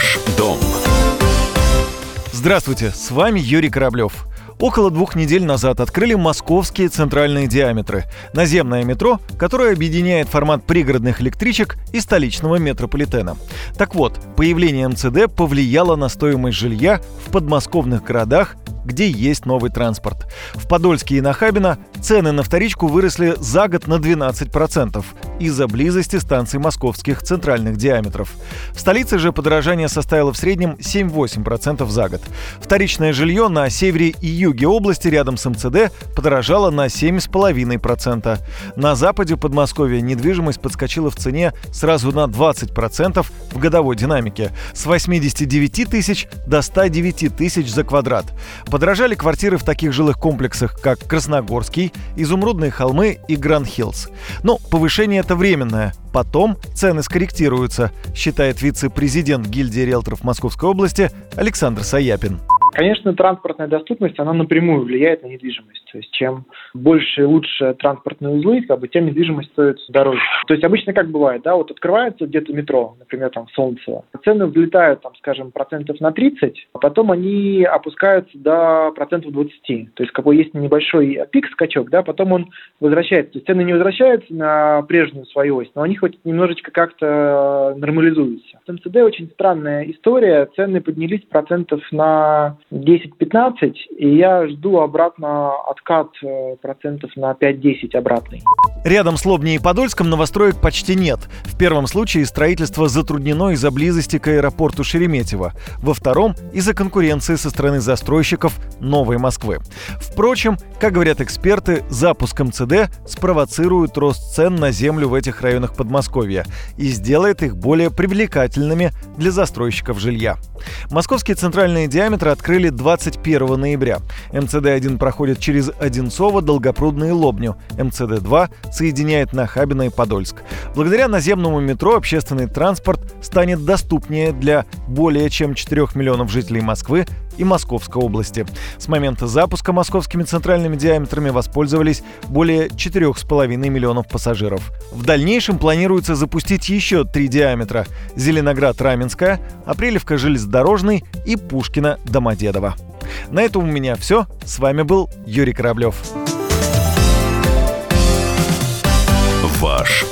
Ваш дом. Здравствуйте, с вами Юрий Кораблев. Около двух недель назад открыли московские центральные диаметры – наземное метро, которое объединяет формат пригородных электричек и столичного метрополитена. Так вот, появление МЦД повлияло на стоимость жилья в подмосковных городах где есть новый транспорт. В Подольске и Нахабино цены на вторичку выросли за год на 12% из-за близости станций московских центральных диаметров. В столице же подорожание составило в среднем 7-8% за год. Вторичное жилье на севере и юге области рядом с МЦД подорожало на 7,5%. На западе Подмосковья недвижимость подскочила в цене сразу на 20% в годовой динамике с 89 тысяч до 109 тысяч за квадрат. Подорожали квартиры в таких жилых комплексах, как Красногорский, Изумрудные холмы и Гранд-Хиллз. Но повышение это временное. Потом цены скорректируются, считает вице-президент гильдии риэлторов Московской области Александр Саяпин. Конечно, транспортная доступность, она напрямую влияет на недвижимость. То есть чем больше и лучше транспортные узлы, как бы, тем недвижимость стоит дороже. То есть обычно как бывает, да, вот открывается где-то метро, например, там Солнце, цены взлетают, там, скажем, процентов на 30, а потом они опускаются до процентов 20. То есть какой есть небольшой пик, скачок, да, потом он возвращается. То есть цены не возвращаются на прежнюю свою ось, но они хоть немножечко как-то нормализуются. В МЦД очень странная история. Цены поднялись процентов на 10-15, и я жду обратно откат э, процентов на 5-10 обратный. Рядом с Лобней и Подольском новостроек почти нет. В первом случае строительство затруднено из-за близости к аэропорту Шереметьево. Во втором – из-за конкуренции со стороны застройщиков Новой Москвы. Впрочем, как говорят эксперты, запуск МЦД спровоцирует рост цен на землю в этих районах Подмосковья и сделает их более привлекательными для застройщиков жилья. Московские центральные диаметры открыли 21 ноября. МЦД-1 проходит через Одинцово, Долгопрудно и Лобню. МЦД-2 соединяет Нахабино и Подольск. Благодаря наземному метро общественный транспорт станет доступнее для более чем 4 миллионов жителей Москвы и Московской области. С момента запуска московскими центральными диаметрами воспользовались более 4,5 миллионов пассажиров. В дальнейшем планируется запустить еще три диаметра – Зеленоград-Раменская, Апрелевка-Железнодорожный и Пушкина-Домодедово. На этом у меня все. С вами был Юрий Кораблев. Ваш